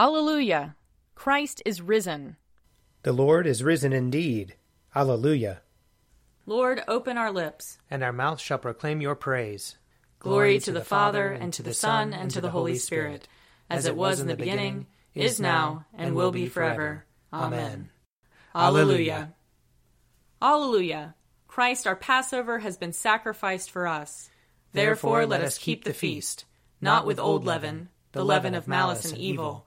Alleluia! Christ is risen. The Lord is risen indeed. Alleluia. Lord, open our lips. And our mouth shall proclaim your praise. Glory to the Father, and to the Son, and to the Holy Spirit, as it was in the beginning, is now, and will be forever. Amen. Alleluia. Alleluia. Christ our Passover has been sacrificed for us. Therefore let us keep the feast, not with old leaven, the leaven of malice and evil,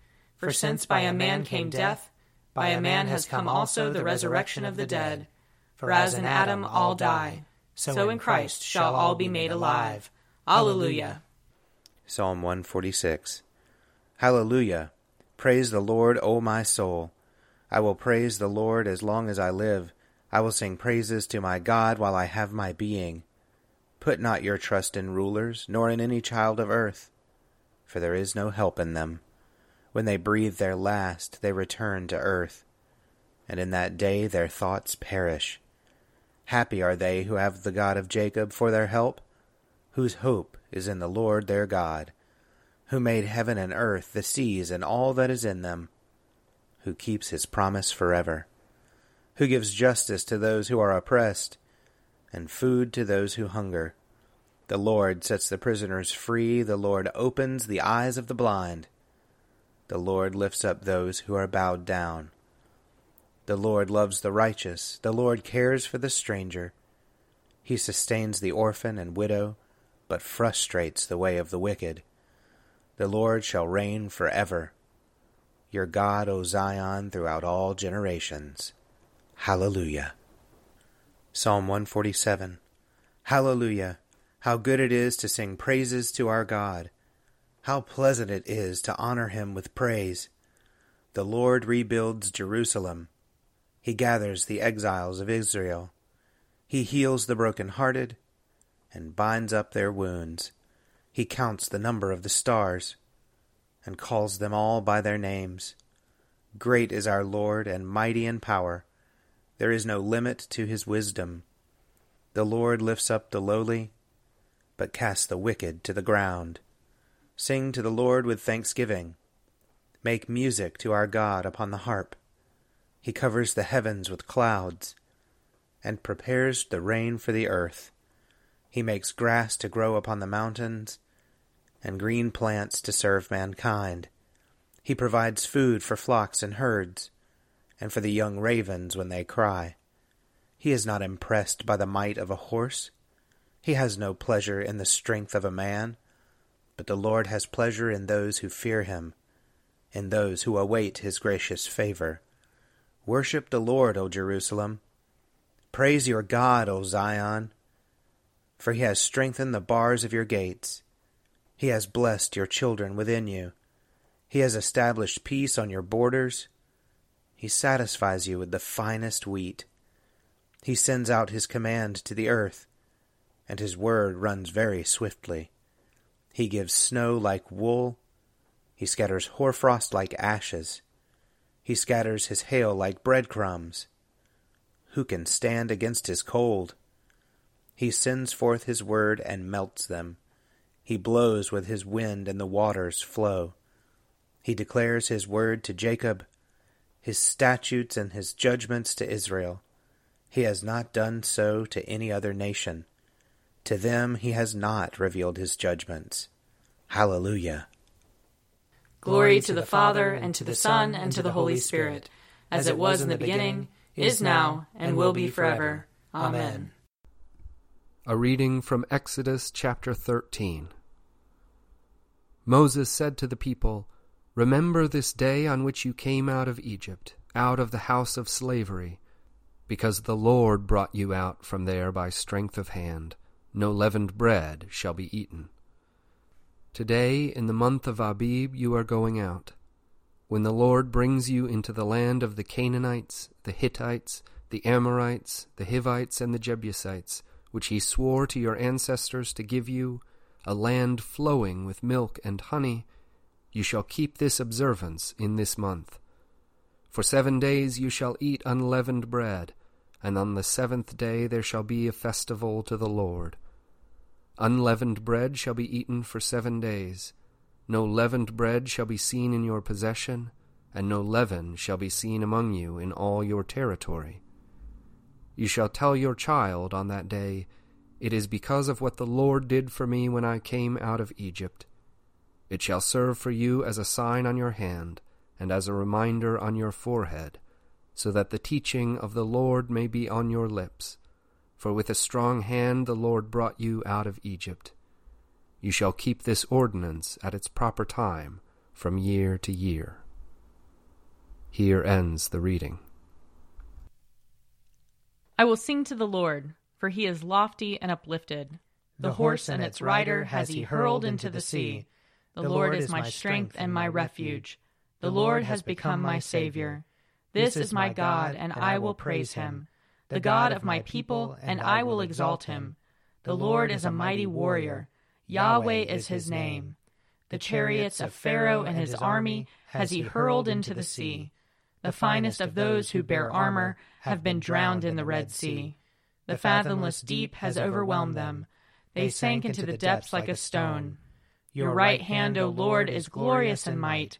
For since by a man came death, by a man has come also the resurrection of the dead. For as in Adam all die, so in Christ shall all be made alive. Alleluia. Psalm 146. Hallelujah. Praise the Lord, O my soul. I will praise the Lord as long as I live. I will sing praises to my God while I have my being. Put not your trust in rulers, nor in any child of earth, for there is no help in them. When they breathe their last, they return to earth, and in that day their thoughts perish. Happy are they who have the God of Jacob for their help, whose hope is in the Lord their God, who made heaven and earth, the seas, and all that is in them, who keeps his promise forever, who gives justice to those who are oppressed, and food to those who hunger. The Lord sets the prisoners free, the Lord opens the eyes of the blind. The Lord lifts up those who are bowed down. The Lord loves the righteous. The Lord cares for the stranger. He sustains the orphan and widow, but frustrates the way of the wicked. The Lord shall reign forever. Your God, O Zion, throughout all generations. Hallelujah. Psalm 147. Hallelujah. How good it is to sing praises to our God. How pleasant it is to honor him with praise. The Lord rebuilds Jerusalem. He gathers the exiles of Israel. He heals the broken-hearted and binds up their wounds. He counts the number of the stars and calls them all by their names. Great is our Lord and mighty in power. There is no limit to his wisdom. The Lord lifts up the lowly, but casts the wicked to the ground. Sing to the Lord with thanksgiving. Make music to our God upon the harp. He covers the heavens with clouds and prepares the rain for the earth. He makes grass to grow upon the mountains and green plants to serve mankind. He provides food for flocks and herds and for the young ravens when they cry. He is not impressed by the might of a horse. He has no pleasure in the strength of a man but the Lord has pleasure in those who fear him, in those who await his gracious favor. Worship the Lord, O Jerusalem. Praise your God, O Zion. For he has strengthened the bars of your gates. He has blessed your children within you. He has established peace on your borders. He satisfies you with the finest wheat. He sends out his command to the earth, and his word runs very swiftly. He gives snow like wool. He scatters hoarfrost like ashes. He scatters his hail like breadcrumbs. Who can stand against his cold? He sends forth his word and melts them. He blows with his wind and the waters flow. He declares his word to Jacob, his statutes and his judgments to Israel. He has not done so to any other nation. To them he has not revealed his judgments. Hallelujah. Glory to the Father, and to the Son, and to the Holy Spirit, as it was in the beginning, is now, and will be forever. Amen. A reading from Exodus chapter 13. Moses said to the people, Remember this day on which you came out of Egypt, out of the house of slavery, because the Lord brought you out from there by strength of hand. No leavened bread shall be eaten. Today, in the month of Abib, you are going out. when the Lord brings you into the land of the Canaanites, the Hittites, the Amorites, the Hivites, and the Jebusites, which he swore to your ancestors to give you, a land flowing with milk and honey, you shall keep this observance in this month. For seven days you shall eat unleavened bread, and on the seventh day there shall be a festival to the Lord. Unleavened bread shall be eaten for seven days. No leavened bread shall be seen in your possession, and no leaven shall be seen among you in all your territory. You shall tell your child on that day, It is because of what the Lord did for me when I came out of Egypt. It shall serve for you as a sign on your hand, and as a reminder on your forehead, so that the teaching of the Lord may be on your lips. For with a strong hand the Lord brought you out of Egypt. You shall keep this ordinance at its proper time, from year to year. Here ends the reading. I will sing to the Lord, for he is lofty and uplifted. The, horse and its rider has he hurled into the sea. The Lord is my strength and my refuge. The Lord has become my Savior. This is my God, and I will praise him. The God of my people, and I will exalt him. The Lord is a mighty warrior. Yahweh is his name. The chariots of Pharaoh and his army has he hurled into the sea. The finest of those who bear armor have been drowned in the Red Sea. The fathomless deep has overwhelmed them. They sank into the depths like a stone. Your right hand, O Lord, is glorious in might.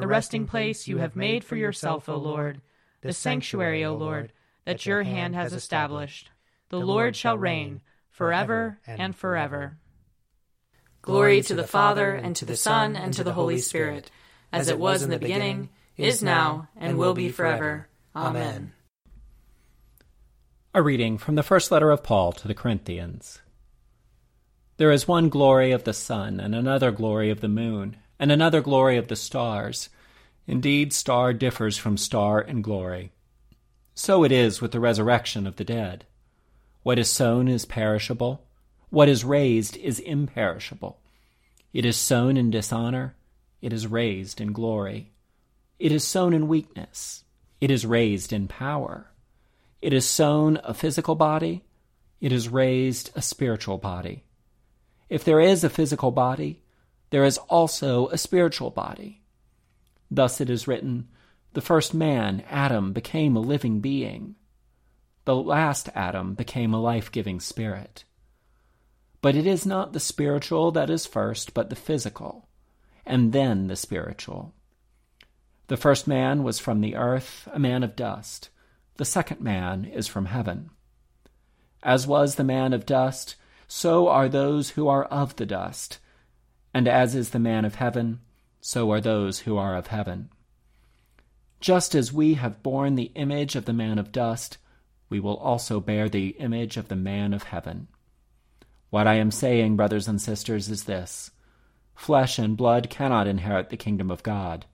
the resting place you have made for yourself, O Lord, the sanctuary, O Lord, that your hand has established. The Lord shall reign forever and forever. Glory to the Father, and to the Son, and to the Holy Spirit, as it was in the beginning, is now, and will be forever. Amen. A reading from the first letter of Paul to the Corinthians. There is one glory of the sun, and another glory of the moon, and another glory of the stars. Indeed, star differs from star in glory. So it is with the resurrection of the dead. What is sown is perishable what is raised is imperishable. It is sown in dishonor, it is raised in glory. It is sown in weakness, it is raised in power. It is sown a physical body, it is raised a spiritual body. If there is a physical body, there is also a spiritual body. Thus it is written The first man, Adam, became a living being. The last Adam became a life giving spirit. But it is not the spiritual that is first, but the physical, and then the spiritual. The first man was from the earth, a man of dust. The second man is from heaven. As was the man of dust, so are those who are of the dust. And as is the man of heaven, so are those who are of heaven. Just as we have borne the image of the man of dust, we will also bear the image of the man of heaven. What I am saying, brothers and sisters, is this flesh and blood cannot inherit the kingdom of God,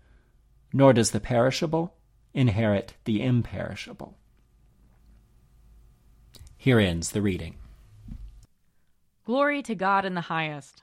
nor does the perishable inherit the imperishable. Here ends the reading. Glory to God in the highest,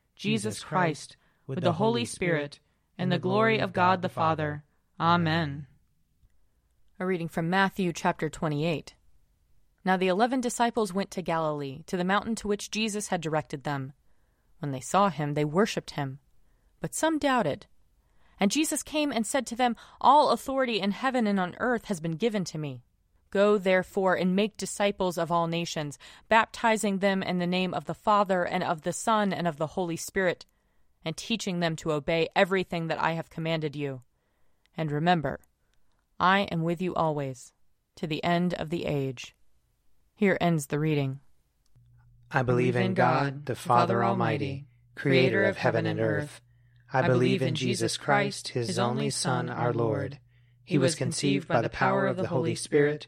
Jesus Christ, with the Holy Spirit, and the glory of God the Father. Amen. A reading from Matthew chapter 28. Now the eleven disciples went to Galilee, to the mountain to which Jesus had directed them. When they saw him, they worshipped him. But some doubted. And Jesus came and said to them, All authority in heaven and on earth has been given to me. Go therefore and make disciples of all nations, baptizing them in the name of the Father and of the Son and of the Holy Spirit, and teaching them to obey everything that I have commanded you. And remember, I am with you always, to the end of the age. Here ends the reading. I believe in God, the Father Almighty, creator of heaven and earth. I believe in Jesus Christ, his only Son, our Lord. He was conceived by the power of the Holy Spirit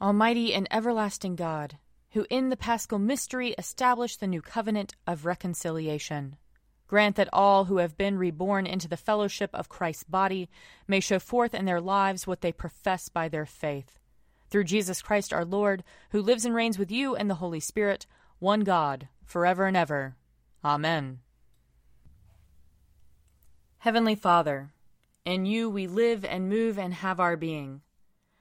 Almighty and everlasting God, who in the paschal mystery established the new covenant of reconciliation, grant that all who have been reborn into the fellowship of Christ's body may show forth in their lives what they profess by their faith. Through Jesus Christ our Lord, who lives and reigns with you and the Holy Spirit, one God, forever and ever. Amen. Heavenly Father, in you we live and move and have our being.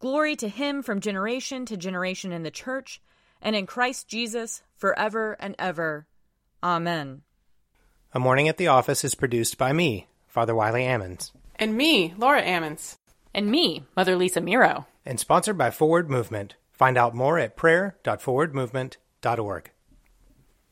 Glory to Him from generation to generation in the Church and in Christ Jesus forever and ever. Amen. A Morning at the Office is produced by me, Father Wiley Ammons, And me, Laura Ammons. And me, Mother Lisa Meirow. and sponsored by Forward Movement. Find out more at prayer.forwardmovement.org.